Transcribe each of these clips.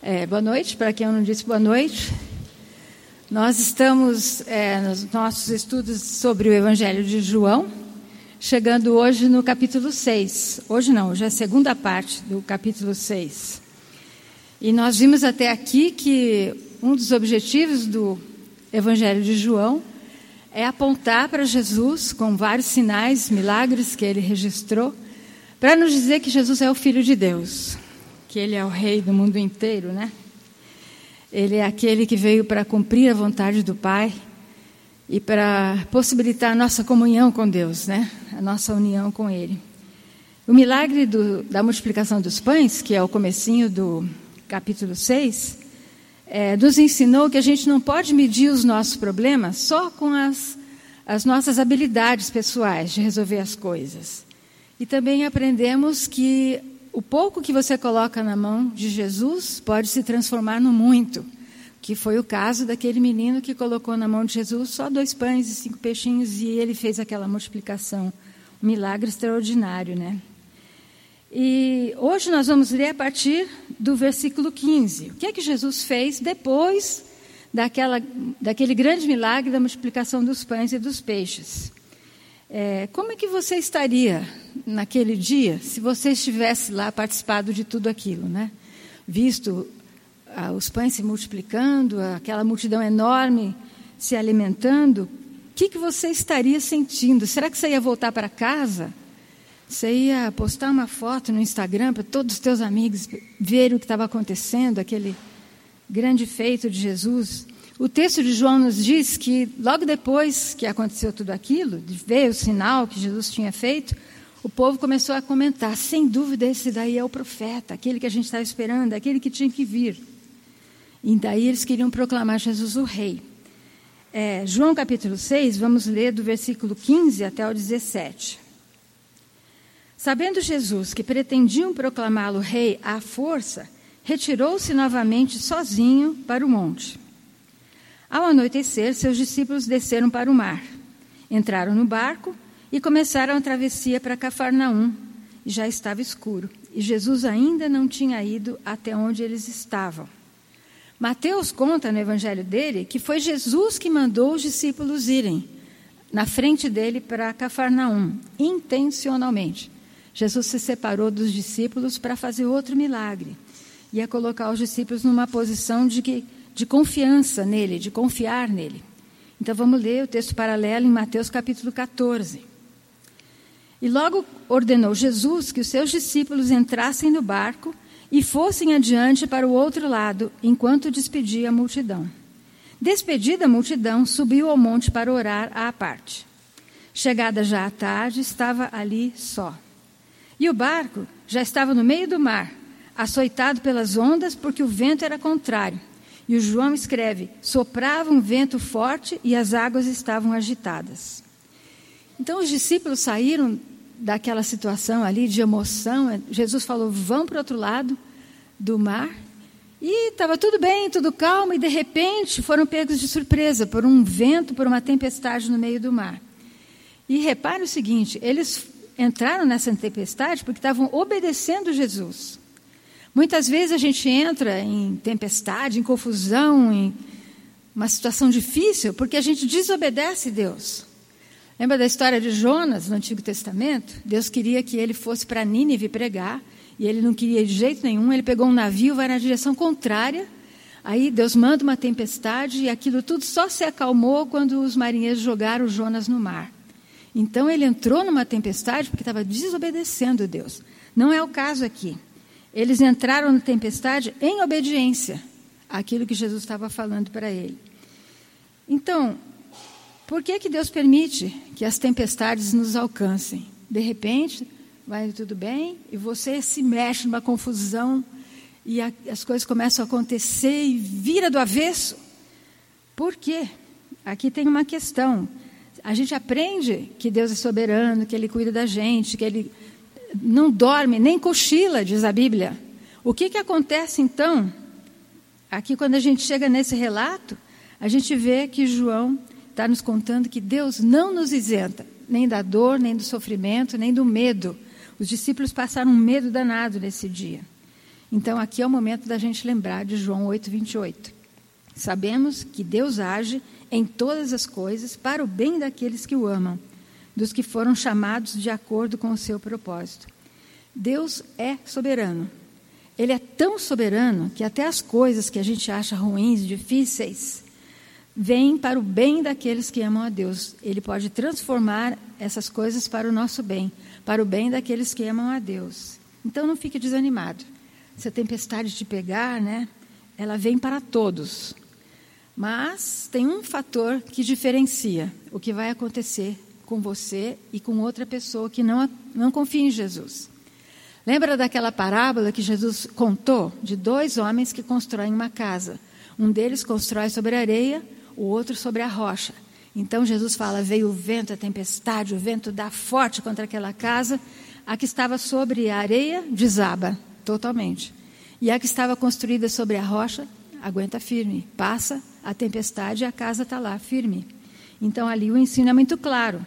É, boa noite, para quem eu não disse boa noite. Nós estamos é, nos nossos estudos sobre o Evangelho de João, chegando hoje no capítulo 6. Hoje não, hoje é a segunda parte do capítulo 6. E nós vimos até aqui que um dos objetivos do Evangelho de João é apontar para Jesus com vários sinais, milagres que ele registrou, para nos dizer que Jesus é o Filho de Deus que ele é o rei do mundo inteiro, né? Ele é aquele que veio para cumprir a vontade do Pai e para possibilitar a nossa comunhão com Deus, né? A nossa união com Ele. O milagre do, da multiplicação dos pães, que é o comecinho do capítulo 6, é, nos ensinou que a gente não pode medir os nossos problemas só com as, as nossas habilidades pessoais de resolver as coisas. E também aprendemos que o pouco que você coloca na mão de Jesus pode se transformar no muito, que foi o caso daquele menino que colocou na mão de Jesus só dois pães e cinco peixinhos e ele fez aquela multiplicação. Um milagre extraordinário, né? E hoje nós vamos ler a partir do versículo 15. O que é que Jesus fez depois daquela, daquele grande milagre da multiplicação dos pães e dos peixes? É, como é que você estaria naquele dia se você estivesse lá participado de tudo aquilo, né? Visto ah, os pães se multiplicando, aquela multidão enorme se alimentando, o que, que você estaria sentindo? Será que você ia voltar para casa? Você ia postar uma foto no Instagram para todos os teus amigos verem o que estava acontecendo, aquele grande feito de Jesus? O texto de João nos diz que logo depois que aconteceu tudo aquilo, de ver o sinal que Jesus tinha feito, o povo começou a comentar: sem dúvida, esse daí é o profeta, aquele que a gente estava esperando, aquele que tinha que vir. E daí eles queriam proclamar Jesus o rei. É, João capítulo 6, vamos ler do versículo 15 até o 17. Sabendo Jesus que pretendiam proclamá-lo rei à força, retirou-se novamente sozinho para o monte. Ao anoitecer, seus discípulos desceram para o mar. Entraram no barco e começaram a travessia para Cafarnaum. E já estava escuro, e Jesus ainda não tinha ido até onde eles estavam. Mateus conta no evangelho dele que foi Jesus que mandou os discípulos irem na frente dele para Cafarnaum, intencionalmente. Jesus se separou dos discípulos para fazer outro milagre. Ia colocar os discípulos numa posição de que de confiança nele, de confiar nele. Então vamos ler o texto paralelo em Mateus capítulo 14. E logo ordenou Jesus que os seus discípulos entrassem no barco e fossem adiante para o outro lado, enquanto despedia a multidão. Despedida a multidão, subiu ao monte para orar à parte. Chegada já à tarde, estava ali só. E o barco já estava no meio do mar, açoitado pelas ondas, porque o vento era contrário. E o João escreve: soprava um vento forte e as águas estavam agitadas. Então os discípulos saíram daquela situação ali de emoção. Jesus falou: vão para o outro lado do mar. E estava tudo bem, tudo calmo, e de repente foram pegos de surpresa por um vento, por uma tempestade no meio do mar. E repare o seguinte: eles entraram nessa tempestade porque estavam obedecendo Jesus. Muitas vezes a gente entra em tempestade, em confusão, em uma situação difícil, porque a gente desobedece Deus. Lembra da história de Jonas no Antigo Testamento? Deus queria que ele fosse para Nínive pregar, e ele não queria de jeito nenhum. Ele pegou um navio, vai na direção contrária. Aí Deus manda uma tempestade, e aquilo tudo só se acalmou quando os marinheiros jogaram Jonas no mar. Então ele entrou numa tempestade porque estava desobedecendo Deus. Não é o caso aqui. Eles entraram na tempestade em obediência àquilo que Jesus estava falando para ele. Então, por que, que Deus permite que as tempestades nos alcancem? De repente, vai tudo bem e você se mexe numa confusão e a, as coisas começam a acontecer e vira do avesso. Por quê? Aqui tem uma questão. A gente aprende que Deus é soberano, que Ele cuida da gente, que Ele não dorme, nem cochila, diz a Bíblia. O que, que acontece então? Aqui, quando a gente chega nesse relato, a gente vê que João está nos contando que Deus não nos isenta, nem da dor, nem do sofrimento, nem do medo. Os discípulos passaram um medo danado nesse dia. Então, aqui é o momento da gente lembrar de João 8, 28. Sabemos que Deus age em todas as coisas para o bem daqueles que o amam, dos que foram chamados de acordo com o seu propósito. Deus é soberano. Ele é tão soberano que até as coisas que a gente acha ruins, difíceis, vêm para o bem daqueles que amam a Deus. Ele pode transformar essas coisas para o nosso bem, para o bem daqueles que amam a Deus. Então não fique desanimado se a tempestade te pegar, né, ela vem para todos. Mas tem um fator que diferencia o que vai acontecer com você e com outra pessoa que não, não confia em Jesus. Lembra daquela parábola que Jesus contou de dois homens que constroem uma casa? Um deles constrói sobre a areia, o outro sobre a rocha. Então Jesus fala: veio o vento, a tempestade, o vento dá forte contra aquela casa. A que estava sobre a areia desaba totalmente. E a que estava construída sobre a rocha aguenta firme. Passa a tempestade e a casa está lá, firme. Então ali o ensino é muito claro.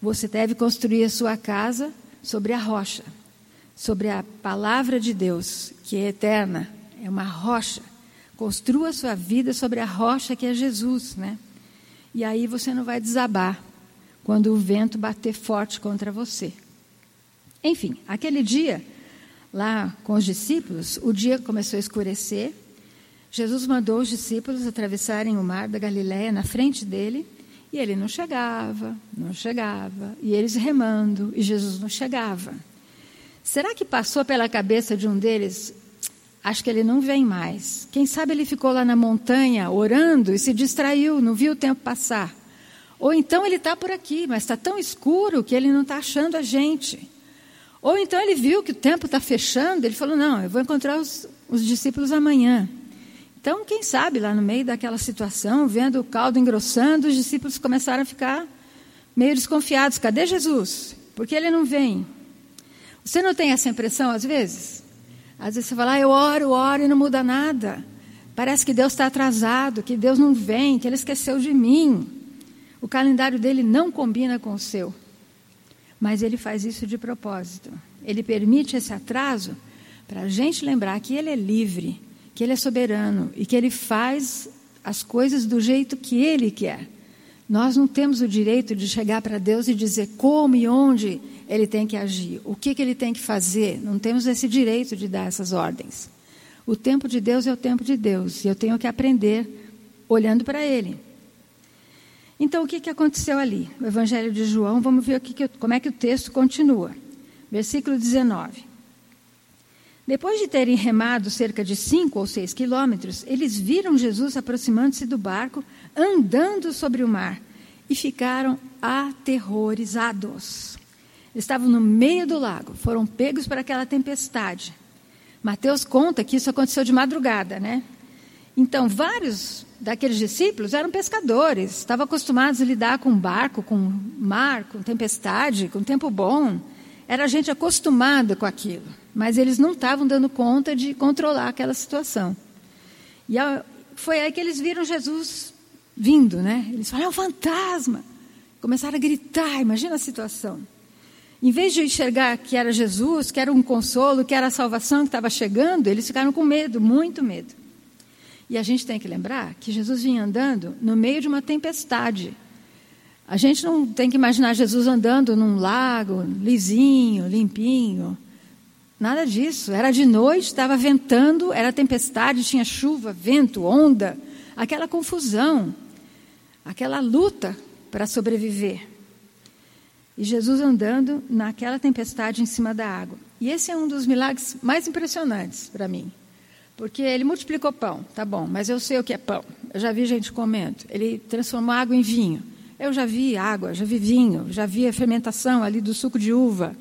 Você deve construir a sua casa sobre a rocha, sobre a palavra de Deus, que é eterna, é uma rocha. Construa sua vida sobre a rocha que é Jesus, né? E aí você não vai desabar quando o vento bater forte contra você. Enfim, aquele dia lá com os discípulos, o dia começou a escurecer. Jesus mandou os discípulos atravessarem o mar da Galiléia na frente dele, e ele não chegava, não chegava, e eles remando, e Jesus não chegava. Será que passou pela cabeça de um deles? Acho que ele não vem mais. Quem sabe ele ficou lá na montanha orando e se distraiu, não viu o tempo passar. Ou então ele está por aqui, mas está tão escuro que ele não está achando a gente. Ou então ele viu que o tempo está fechando, ele falou: Não, eu vou encontrar os, os discípulos amanhã. Então, quem sabe, lá no meio daquela situação, vendo o caldo engrossando, os discípulos começaram a ficar meio desconfiados: cadê Jesus? Por que ele não vem? Você não tem essa impressão às vezes? Às vezes você fala: ah, eu oro, oro e não muda nada. Parece que Deus está atrasado, que Deus não vem, que Ele esqueceu de mim. O calendário dele não combina com o seu. Mas ele faz isso de propósito. Ele permite esse atraso para a gente lembrar que ele é livre, que ele é soberano e que ele faz as coisas do jeito que ele quer. Nós não temos o direito de chegar para Deus e dizer como e onde ele tem que agir, o que, que ele tem que fazer. Não temos esse direito de dar essas ordens. O tempo de Deus é o tempo de Deus e eu tenho que aprender olhando para ele. Então, o que, que aconteceu ali? O Evangelho de João, vamos ver aqui que, como é que o texto continua. Versículo 19. Depois de terem remado cerca de cinco ou seis quilômetros, eles viram Jesus aproximando-se do barco, andando sobre o mar, e ficaram aterrorizados. Eles estavam no meio do lago, foram pegos por aquela tempestade. Mateus conta que isso aconteceu de madrugada, né? Então, vários daqueles discípulos eram pescadores, estavam acostumados a lidar com barco, com mar, com tempestade, com tempo bom. Era gente acostumada com aquilo, mas eles não estavam dando conta de controlar aquela situação. E foi aí que eles viram Jesus vindo, né? Eles falaram, é um fantasma. Começaram a gritar, imagina a situação. Em vez de enxergar que era Jesus, que era um consolo, que era a salvação que estava chegando, eles ficaram com medo, muito medo. E a gente tem que lembrar que Jesus vinha andando no meio de uma tempestade. A gente não tem que imaginar Jesus andando num lago, lisinho, limpinho. Nada disso. Era de noite, estava ventando, era tempestade, tinha chuva, vento, onda, aquela confusão, aquela luta para sobreviver. E Jesus andando naquela tempestade em cima da água. E esse é um dos milagres mais impressionantes para mim. Porque ele multiplicou pão, tá bom, mas eu sei o que é pão. Eu já vi gente comendo. Ele transformou água em vinho. Eu já vi água, já vi vinho, já vi a fermentação ali do suco de uva.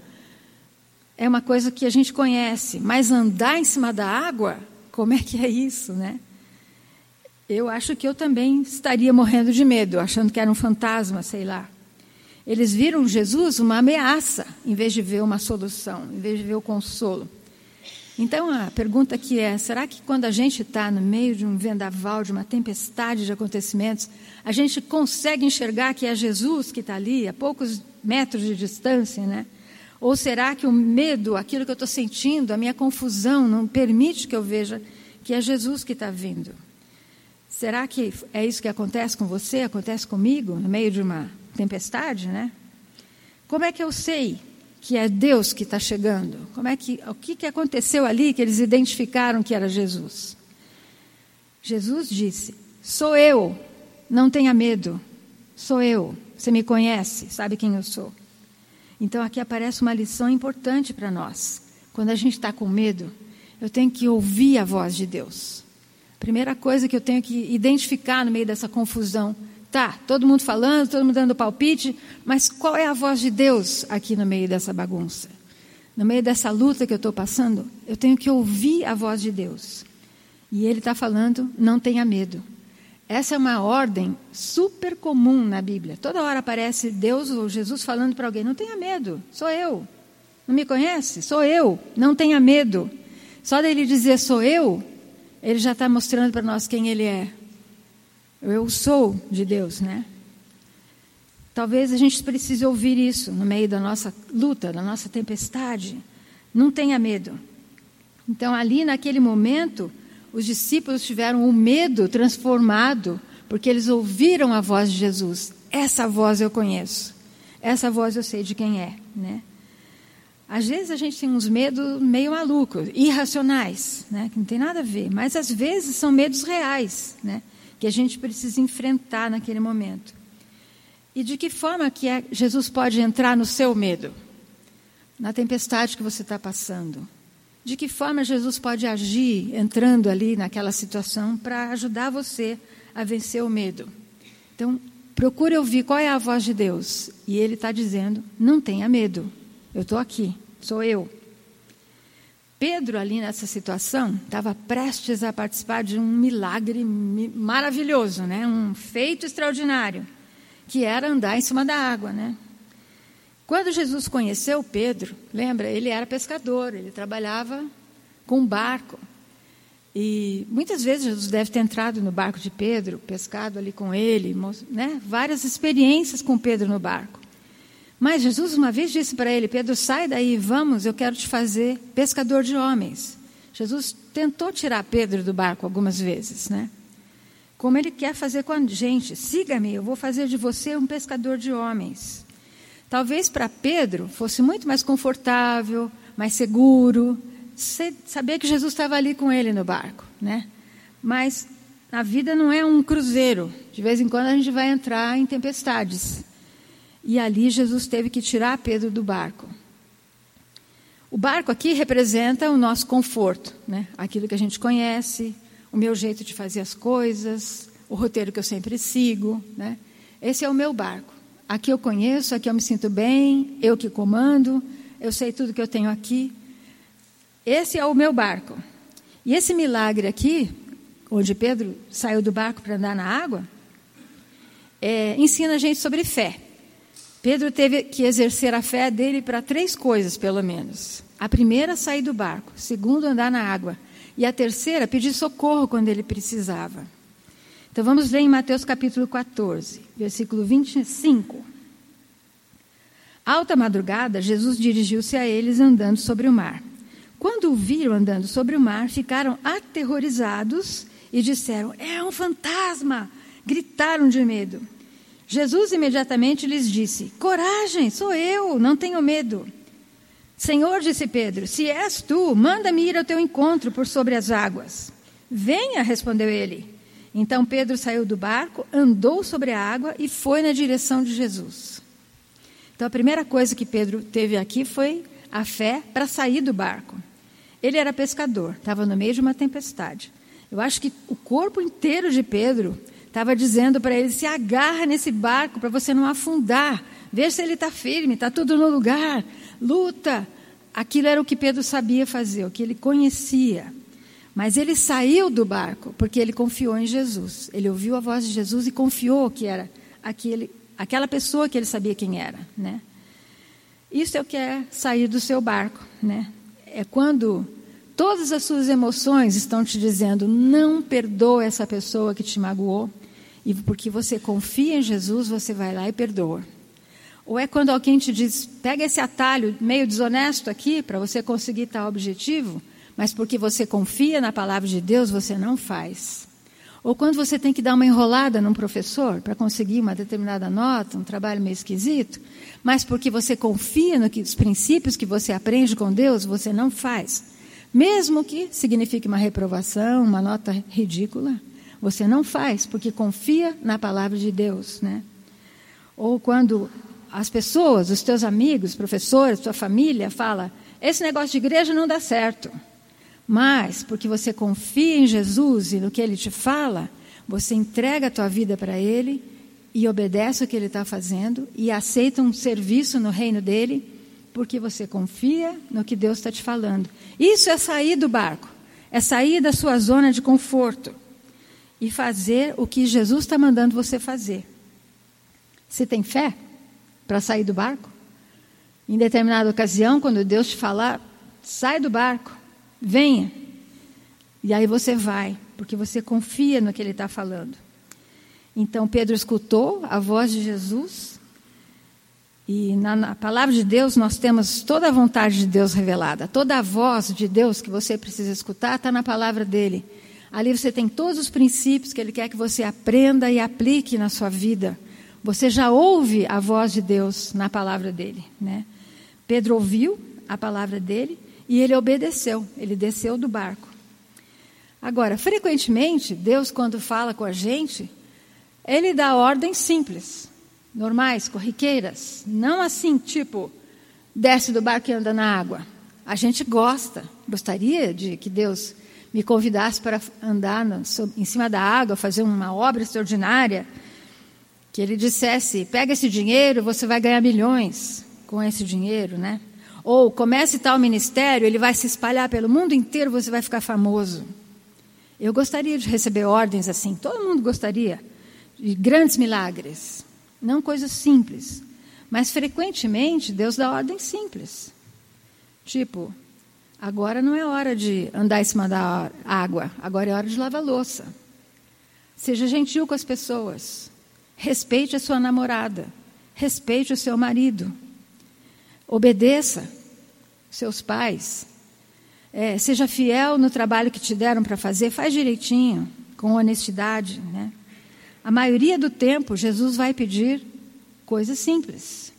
É uma coisa que a gente conhece, mas andar em cima da água, como é que é isso, né? Eu acho que eu também estaria morrendo de medo, achando que era um fantasma, sei lá. Eles viram Jesus uma ameaça, em vez de ver uma solução, em vez de ver o consolo. Então a pergunta aqui é: será que quando a gente está no meio de um vendaval, de uma tempestade de acontecimentos, a gente consegue enxergar que é Jesus que está ali, a poucos metros de distância, né? Ou será que o medo, aquilo que eu estou sentindo, a minha confusão, não permite que eu veja que é Jesus que está vindo? Será que é isso que acontece com você, acontece comigo, no meio de uma tempestade, né? Como é que eu sei que é Deus que está chegando? Como é que, o que, que aconteceu ali que eles identificaram que era Jesus? Jesus disse: Sou eu, não tenha medo, sou eu. Você me conhece, sabe quem eu sou. Então aqui aparece uma lição importante para nós. Quando a gente está com medo, eu tenho que ouvir a voz de Deus. Primeira coisa que eu tenho que identificar no meio dessa confusão. Tá, todo mundo falando, todo mundo dando palpite, mas qual é a voz de Deus aqui no meio dessa bagunça? No meio dessa luta que eu estou passando, eu tenho que ouvir a voz de Deus. E Ele está falando: não tenha medo. Essa é uma ordem super comum na Bíblia. Toda hora aparece Deus ou Jesus falando para alguém: não tenha medo, sou eu. Não me conhece? Sou eu, não tenha medo. Só dele dizer sou eu, ele já está mostrando para nós quem ele é. Eu sou de Deus, né? Talvez a gente precise ouvir isso no meio da nossa luta, da nossa tempestade. Não tenha medo. Então, ali naquele momento, os discípulos tiveram o medo transformado, porque eles ouviram a voz de Jesus. Essa voz eu conheço. Essa voz eu sei de quem é, né? Às vezes a gente tem uns medos meio malucos, irracionais, né? que não tem nada a ver, mas às vezes são medos reais, né? Que a gente precisa enfrentar naquele momento. E de que forma que é, Jesus pode entrar no seu medo? Na tempestade que você está passando, de que forma Jesus pode agir entrando ali naquela situação para ajudar você a vencer o medo? Então, procure ouvir qual é a voz de Deus. E Ele está dizendo: não tenha medo, eu estou aqui, sou eu. Pedro, ali nessa situação, estava prestes a participar de um milagre maravilhoso, né? um feito extraordinário, que era andar em cima da água. Né? Quando Jesus conheceu Pedro, lembra, ele era pescador, ele trabalhava com barco. E muitas vezes Jesus deve ter entrado no barco de Pedro, pescado ali com ele, né? várias experiências com Pedro no barco. Mas Jesus uma vez disse para ele: Pedro, sai daí, vamos, eu quero te fazer pescador de homens. Jesus tentou tirar Pedro do barco algumas vezes, né? Como ele quer fazer com a gente: siga-me, eu vou fazer de você um pescador de homens. Talvez para Pedro fosse muito mais confortável, mais seguro, saber que Jesus estava ali com ele no barco, né? Mas a vida não é um cruzeiro. De vez em quando a gente vai entrar em tempestades. E ali Jesus teve que tirar Pedro do barco. O barco aqui representa o nosso conforto, né? Aquilo que a gente conhece, o meu jeito de fazer as coisas, o roteiro que eu sempre sigo, né? Esse é o meu barco. Aqui eu conheço, aqui eu me sinto bem, eu que comando, eu sei tudo que eu tenho aqui. Esse é o meu barco. E esse milagre aqui, onde Pedro saiu do barco para andar na água, é, ensina a gente sobre fé. Pedro teve que exercer a fé dele para três coisas, pelo menos. A primeira, sair do barco. Segundo, andar na água. E a terceira, pedir socorro quando ele precisava. Então vamos ver em Mateus capítulo 14, versículo 25. Alta madrugada, Jesus dirigiu-se a eles andando sobre o mar. Quando o viram andando sobre o mar, ficaram aterrorizados e disseram: É um fantasma! Gritaram de medo. Jesus imediatamente lhes disse: Coragem, sou eu, não tenho medo. Senhor, disse Pedro, se és tu, manda-me ir ao teu encontro por sobre as águas. Venha, respondeu ele. Então Pedro saiu do barco, andou sobre a água e foi na direção de Jesus. Então a primeira coisa que Pedro teve aqui foi a fé para sair do barco. Ele era pescador, estava no meio de uma tempestade. Eu acho que o corpo inteiro de Pedro estava dizendo para ele: se agarra nesse barco para você não afundar, vê se ele está firme, está tudo no lugar, luta. Aquilo era o que Pedro sabia fazer, o que ele conhecia. Mas ele saiu do barco porque ele confiou em Jesus. Ele ouviu a voz de Jesus e confiou que era aquele, aquela pessoa que ele sabia quem era, né? Isso é o que é sair do seu barco, né? É quando todas as suas emoções estão te dizendo: não perdoa essa pessoa que te magoou, e porque você confia em Jesus, você vai lá e perdoa. Ou é quando alguém te diz, pega esse atalho meio desonesto aqui para você conseguir tal objetivo, mas porque você confia na palavra de Deus, você não faz. Ou quando você tem que dar uma enrolada num professor para conseguir uma determinada nota, um trabalho meio esquisito, mas porque você confia nos princípios que você aprende com Deus, você não faz. Mesmo que signifique uma reprovação, uma nota ridícula, você não faz, porque confia na palavra de Deus. Né? Ou quando as pessoas, os teus amigos, professores, tua família, fala: esse negócio de igreja não dá certo. Mas, porque você confia em Jesus e no que ele te fala, você entrega a tua vida para ele e obedece o que ele está fazendo e aceita um serviço no reino dele, porque você confia no que Deus está te falando. Isso é sair do barco, é sair da sua zona de conforto e fazer o que Jesus está mandando você fazer. Você tem fé para sair do barco? Em determinada ocasião, quando Deus te falar, sai do barco, venha. E aí você vai, porque você confia no que ele está falando. Então Pedro escutou a voz de Jesus, e na, na, palavra de Deus nós temos toda a vontade de Deus revelada, toda a voz de Deus que você precisa escutar está na palavra dele. Ali você tem todos os princípios que Ele quer que você aprenda e aplique na sua vida. Você já ouve a voz de Deus na palavra dele. Né? Pedro ouviu a palavra dele e ele obedeceu, ele desceu do barco. Agora, frequentemente, Deus, quando fala com a gente, ele dá ordens simples, normais, corriqueiras. Não assim, tipo, desce do barco e anda na água. A gente gosta, gostaria de que Deus me convidasse para andar no, em cima da água, fazer uma obra extraordinária, que ele dissesse: pega esse dinheiro, você vai ganhar milhões com esse dinheiro, né? Ou comece tal ministério, ele vai se espalhar pelo mundo inteiro, você vai ficar famoso. Eu gostaria de receber ordens assim, todo mundo gostaria de grandes milagres, não coisas simples. Mas frequentemente Deus dá ordens simples. Tipo, Agora não é hora de andar em cima da água, agora é hora de lavar louça. Seja gentil com as pessoas. Respeite a sua namorada. Respeite o seu marido. Obedeça seus pais. É, seja fiel no trabalho que te deram para fazer. Faz direitinho, com honestidade. Né? A maioria do tempo, Jesus vai pedir coisas simples.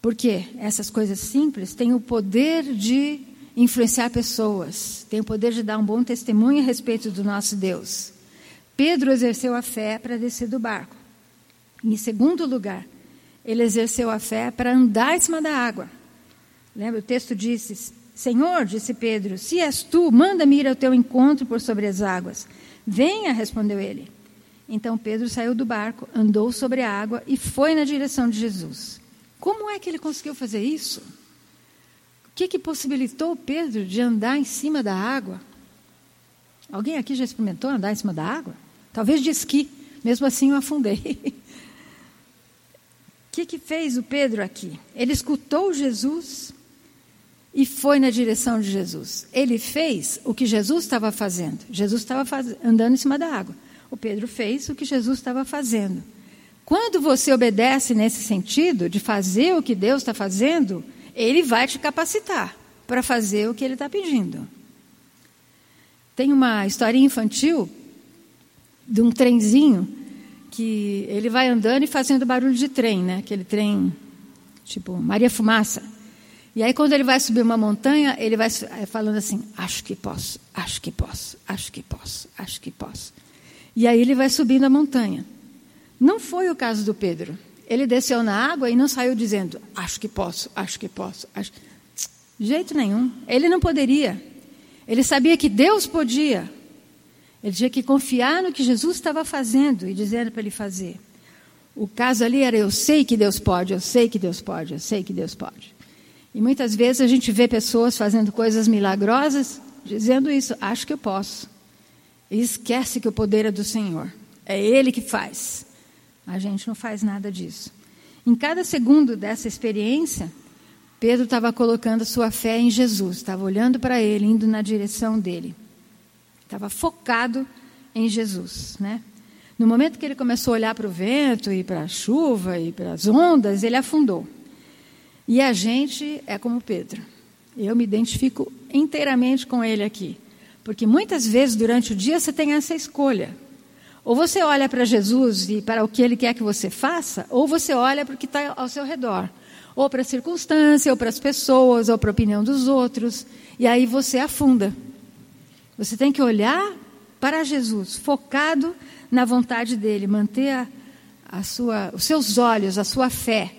Porque essas coisas simples têm o poder de influenciar pessoas, tem o poder de dar um bom testemunho a respeito do nosso Deus. Pedro exerceu a fé para descer do barco. Em segundo lugar, ele exerceu a fé para andar em cima da água. Lembra? O texto disse: Senhor, disse Pedro, se és tu, manda-me ir ao teu encontro por sobre as águas. Venha, respondeu ele. Então Pedro saiu do barco, andou sobre a água e foi na direção de Jesus. Como é que ele conseguiu fazer isso? O que, que possibilitou Pedro de andar em cima da água? Alguém aqui já experimentou andar em cima da água? Talvez de esqui, mesmo assim eu afundei. O que, que fez o Pedro aqui? Ele escutou Jesus e foi na direção de Jesus. Ele fez o que Jesus estava fazendo. Jesus estava faz... andando em cima da água. O Pedro fez o que Jesus estava fazendo. Quando você obedece nesse sentido, de fazer o que Deus está fazendo, ele vai te capacitar para fazer o que ele está pedindo. Tem uma historinha infantil de um trenzinho que ele vai andando e fazendo barulho de trem, né? Aquele trem tipo Maria Fumaça. E aí quando ele vai subir uma montanha, ele vai eh, falando assim: acho que posso, acho que posso, acho que posso, acho que posso. E aí ele vai subindo a montanha. Não foi o caso do Pedro. Ele desceu na água e não saiu dizendo: Acho que posso, acho que posso. Acho... De jeito nenhum. Ele não poderia. Ele sabia que Deus podia. Ele tinha que confiar no que Jesus estava fazendo e dizendo para ele fazer. O caso ali era: Eu sei que Deus pode, eu sei que Deus pode, eu sei que Deus pode. E muitas vezes a gente vê pessoas fazendo coisas milagrosas dizendo isso: Acho que eu posso. E esquece que o poder é do Senhor. É Ele que faz. A gente não faz nada disso. Em cada segundo dessa experiência, Pedro estava colocando sua fé em Jesus, estava olhando para ele, indo na direção dele. Estava focado em Jesus, né? No momento que ele começou a olhar para o vento e para a chuva e para as ondas, ele afundou. E a gente é como Pedro. Eu me identifico inteiramente com ele aqui. Porque muitas vezes durante o dia você tem essa escolha. Ou você olha para Jesus e para o que ele quer que você faça, ou você olha para o que está ao seu redor. Ou para a circunstância, ou para as pessoas, ou para a opinião dos outros. E aí você afunda. Você tem que olhar para Jesus, focado na vontade dele, manter a, a sua, os seus olhos, a sua fé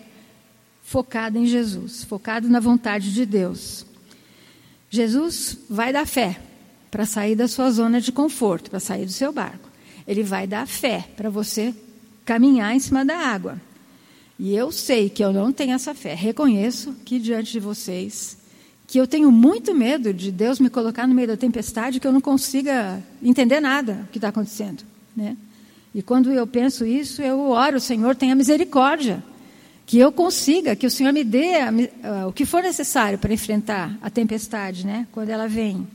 focada em Jesus, focado na vontade de Deus. Jesus vai dar fé para sair da sua zona de conforto, para sair do seu barco. Ele vai dar fé para você caminhar em cima da água. E eu sei que eu não tenho essa fé. Reconheço que diante de vocês que eu tenho muito medo de Deus me colocar no meio da tempestade que eu não consiga entender nada o que está acontecendo, né? E quando eu penso isso, eu oro, Senhor, tenha misericórdia que eu consiga, que o Senhor me dê a, a, o que for necessário para enfrentar a tempestade, né, quando ela vem.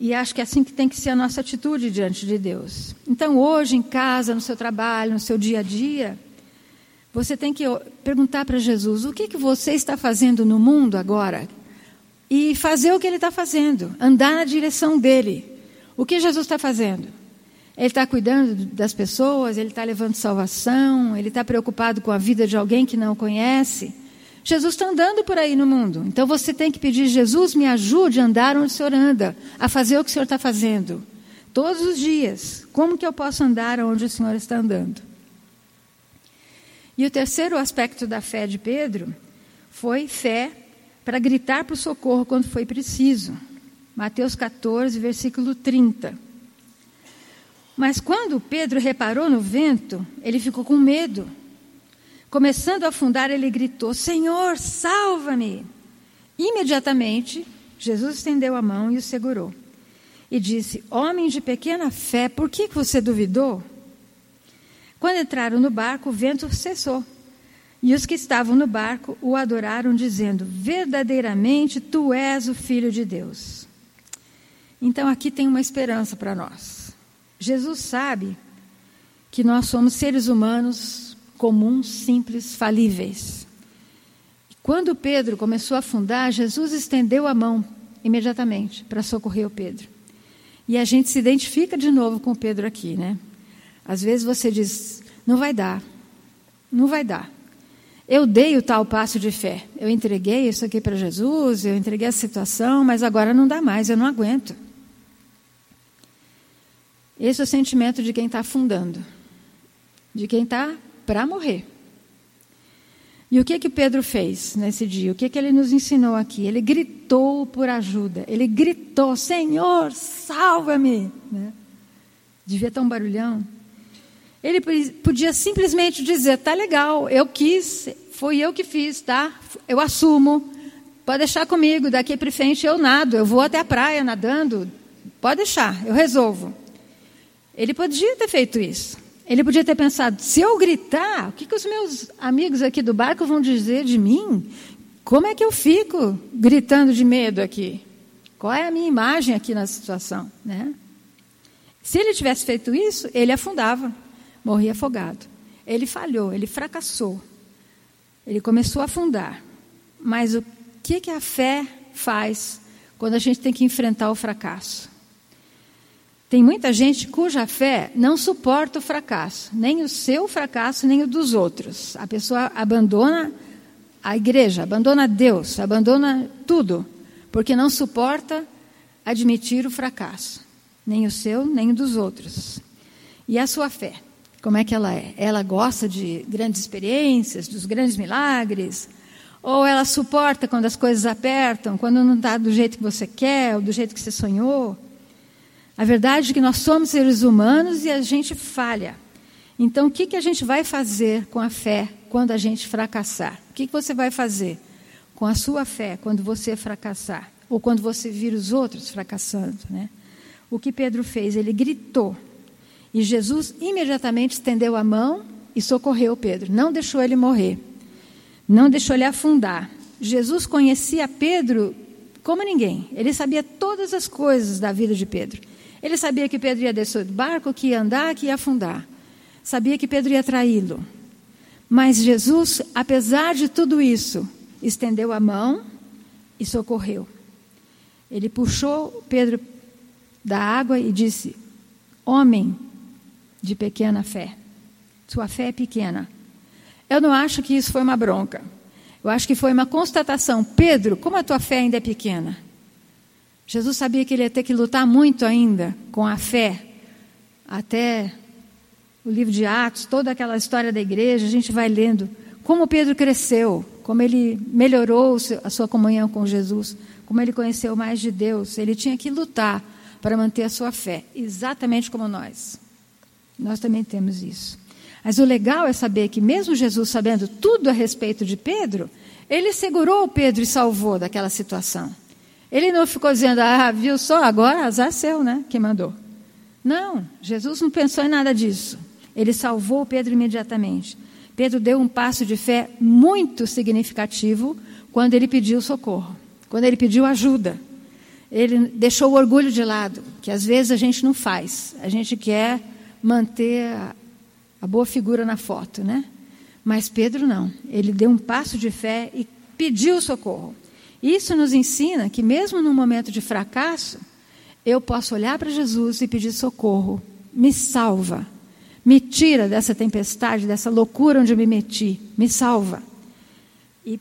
E acho que é assim que tem que ser a nossa atitude diante de Deus. Então, hoje, em casa, no seu trabalho, no seu dia a dia, você tem que perguntar para Jesus: o que, que você está fazendo no mundo agora? E fazer o que ele está fazendo, andar na direção dele. O que Jesus está fazendo? Ele está cuidando das pessoas, ele está levando salvação, ele está preocupado com a vida de alguém que não conhece. Jesus está andando por aí no mundo. Então você tem que pedir, Jesus, me ajude a andar onde o Senhor anda, a fazer o que o Senhor está fazendo. Todos os dias. Como que eu posso andar onde o Senhor está andando? E o terceiro aspecto da fé de Pedro foi fé para gritar para o socorro quando foi preciso. Mateus 14, versículo 30. Mas quando Pedro reparou no vento, ele ficou com medo. Começando a afundar, ele gritou: Senhor, salva-me! Imediatamente, Jesus estendeu a mão e o segurou. E disse: Homem de pequena fé, por que você duvidou? Quando entraram no barco, o vento cessou. E os que estavam no barco o adoraram, dizendo: Verdadeiramente tu és o Filho de Deus. Então aqui tem uma esperança para nós. Jesus sabe que nós somos seres humanos comuns, simples, falíveis. Quando Pedro começou a afundar, Jesus estendeu a mão imediatamente para socorrer o Pedro. E a gente se identifica de novo com o Pedro aqui, né? Às vezes você diz: não vai dar, não vai dar. Eu dei o tal passo de fé. Eu entreguei isso aqui para Jesus, eu entreguei a situação, mas agora não dá mais, eu não aguento. Esse é o sentimento de quem está afundando, de quem está para morrer. E o que que Pedro fez nesse dia? O que que ele nos ensinou aqui? Ele gritou por ajuda. Ele gritou: Senhor, salva-me! Né? Devia ter um barulhão. Ele podia simplesmente dizer: Tá legal, eu quis, foi eu que fiz, tá? Eu assumo. Pode deixar comigo. Daqui para frente eu nado. Eu vou até a praia nadando. Pode deixar, eu resolvo. Ele podia ter feito isso. Ele podia ter pensado: se eu gritar, o que, que os meus amigos aqui do barco vão dizer de mim? Como é que eu fico gritando de medo aqui? Qual é a minha imagem aqui na situação? Né? Se ele tivesse feito isso, ele afundava, morria afogado. Ele falhou, ele fracassou. Ele começou a afundar. Mas o que, que a fé faz quando a gente tem que enfrentar o fracasso? Tem muita gente cuja fé não suporta o fracasso, nem o seu fracasso, nem o dos outros. A pessoa abandona a igreja, abandona Deus, abandona tudo, porque não suporta admitir o fracasso, nem o seu, nem o dos outros. E a sua fé, como é que ela é? Ela gosta de grandes experiências, dos grandes milagres, ou ela suporta quando as coisas apertam, quando não está do jeito que você quer, ou do jeito que você sonhou? A verdade é que nós somos seres humanos e a gente falha. Então, o que, que a gente vai fazer com a fé quando a gente fracassar? O que, que você vai fazer com a sua fé quando você fracassar? Ou quando você vir os outros fracassando? Né? O que Pedro fez? Ele gritou. E Jesus imediatamente estendeu a mão e socorreu Pedro. Não deixou ele morrer. Não deixou ele afundar. Jesus conhecia Pedro como ninguém. Ele sabia todas as coisas da vida de Pedro. Ele sabia que Pedro ia descer do barco, que ia andar, que ia afundar. Sabia que Pedro ia traí-lo. Mas Jesus, apesar de tudo isso, estendeu a mão e socorreu. Ele puxou Pedro da água e disse: Homem de pequena fé, sua fé é pequena. Eu não acho que isso foi uma bronca. Eu acho que foi uma constatação. Pedro, como a tua fé ainda é pequena? Jesus sabia que ele ia ter que lutar muito ainda com a fé. Até o livro de Atos, toda aquela história da igreja, a gente vai lendo como Pedro cresceu, como ele melhorou a sua comunhão com Jesus, como ele conheceu mais de Deus. Ele tinha que lutar para manter a sua fé, exatamente como nós. Nós também temos isso. Mas o legal é saber que, mesmo Jesus sabendo tudo a respeito de Pedro, ele segurou Pedro e salvou daquela situação. Ele não ficou dizendo, ah, viu só, agora azar seu, né? Quem mandou. Não, Jesus não pensou em nada disso. Ele salvou Pedro imediatamente. Pedro deu um passo de fé muito significativo quando ele pediu socorro, quando ele pediu ajuda. Ele deixou o orgulho de lado, que às vezes a gente não faz. A gente quer manter a boa figura na foto, né? Mas Pedro não. Ele deu um passo de fé e pediu socorro. Isso nos ensina que, mesmo num momento de fracasso, eu posso olhar para Jesus e pedir socorro. Me salva. Me tira dessa tempestade, dessa loucura onde eu me meti. Me salva. E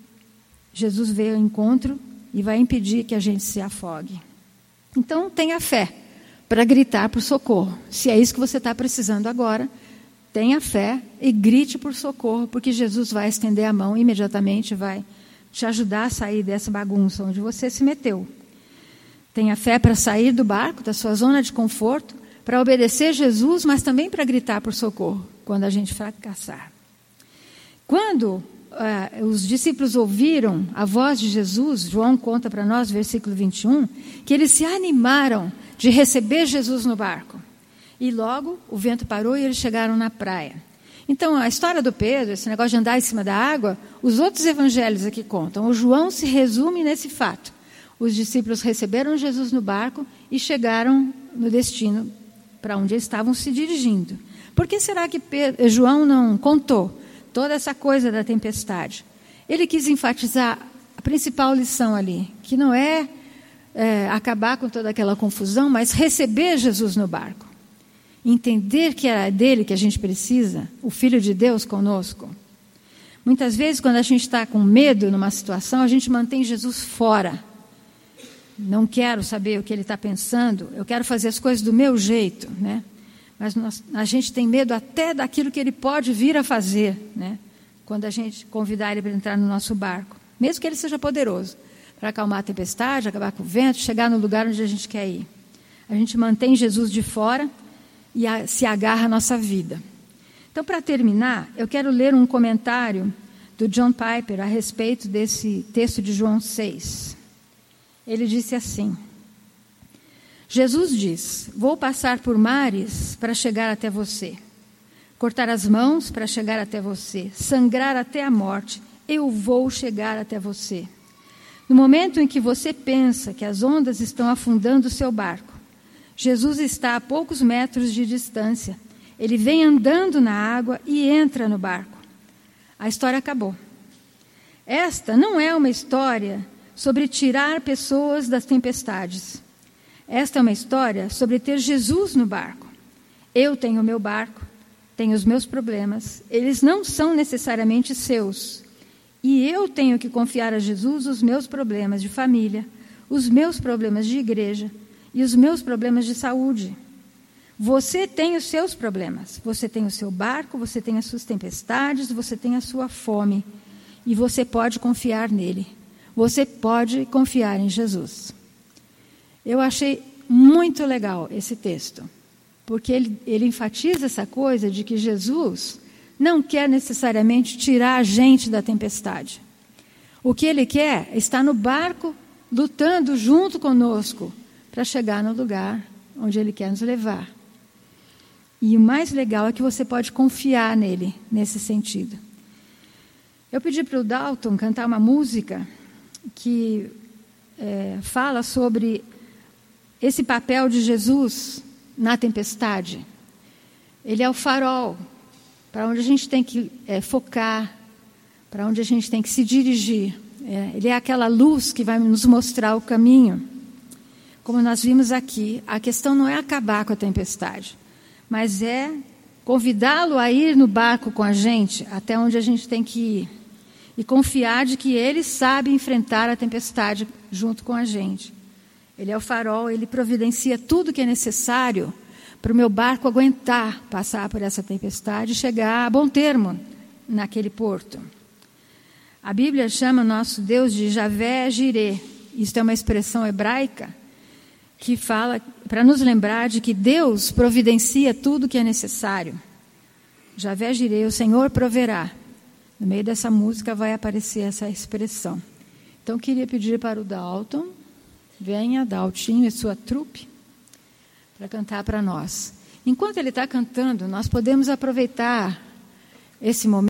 Jesus veio ao encontro e vai impedir que a gente se afogue. Então, tenha fé para gritar por socorro. Se é isso que você está precisando agora, Tenha fé e grite por socorro, porque Jesus vai estender a mão imediatamente, vai te ajudar a sair dessa bagunça onde você se meteu. Tenha fé para sair do barco, da sua zona de conforto, para obedecer Jesus, mas também para gritar por socorro quando a gente fracassar. Quando uh, os discípulos ouviram a voz de Jesus, João conta para nós, versículo 21, que eles se animaram de receber Jesus no barco. E logo o vento parou e eles chegaram na praia. Então, a história do Pedro, esse negócio de andar em cima da água, os outros evangelhos aqui contam. O João se resume nesse fato. Os discípulos receberam Jesus no barco e chegaram no destino para onde eles estavam se dirigindo. Por que será que Pedro, João não contou toda essa coisa da tempestade? Ele quis enfatizar a principal lição ali, que não é, é acabar com toda aquela confusão, mas receber Jesus no barco entender que é dele que a gente precisa, o Filho de Deus conosco. Muitas vezes, quando a gente está com medo numa situação, a gente mantém Jesus fora. Não quero saber o que ele está pensando, eu quero fazer as coisas do meu jeito, né? Mas nós, a gente tem medo até daquilo que ele pode vir a fazer, né? Quando a gente convidar ele para entrar no nosso barco, mesmo que ele seja poderoso, para acalmar a tempestade, acabar com o vento, chegar no lugar onde a gente quer ir. A gente mantém Jesus de fora e a, se agarra à nossa vida. Então, para terminar, eu quero ler um comentário do John Piper a respeito desse texto de João 6. Ele disse assim: Jesus diz: Vou passar por mares para chegar até você, cortar as mãos para chegar até você, sangrar até a morte, eu vou chegar até você. No momento em que você pensa que as ondas estão afundando o seu barco, Jesus está a poucos metros de distância. Ele vem andando na água e entra no barco. A história acabou. Esta não é uma história sobre tirar pessoas das tempestades. Esta é uma história sobre ter Jesus no barco. Eu tenho o meu barco, tenho os meus problemas, eles não são necessariamente seus. E eu tenho que confiar a Jesus os meus problemas de família, os meus problemas de igreja, e os meus problemas de saúde. Você tem os seus problemas. Você tem o seu barco, você tem as suas tempestades, você tem a sua fome. E você pode confiar nele. Você pode confiar em Jesus. Eu achei muito legal esse texto, porque ele, ele enfatiza essa coisa de que Jesus não quer necessariamente tirar a gente da tempestade. O que ele quer é estar no barco lutando junto conosco para chegar no lugar onde Ele quer nos levar. E o mais legal é que você pode confiar nele nesse sentido. Eu pedi para o Dalton cantar uma música que é, fala sobre esse papel de Jesus na tempestade. Ele é o farol para onde a gente tem que é, focar, para onde a gente tem que se dirigir. É, ele é aquela luz que vai nos mostrar o caminho. Como nós vimos aqui, a questão não é acabar com a tempestade, mas é convidá-lo a ir no barco com a gente até onde a gente tem que ir e confiar de que ele sabe enfrentar a tempestade junto com a gente. Ele é o farol, ele providencia tudo que é necessário para o meu barco aguentar passar por essa tempestade e chegar a bom termo naquele porto. A Bíblia chama nosso Deus de Javé Jirê. Isso é uma expressão hebraica que fala para nos lembrar de que Deus providencia tudo que é necessário. Javé Jirê, o Senhor proverá. No meio dessa música vai aparecer essa expressão. Então queria pedir para o Dalton, venha, Daltinho e sua trupe, para cantar para nós. Enquanto ele está cantando, nós podemos aproveitar esse momento.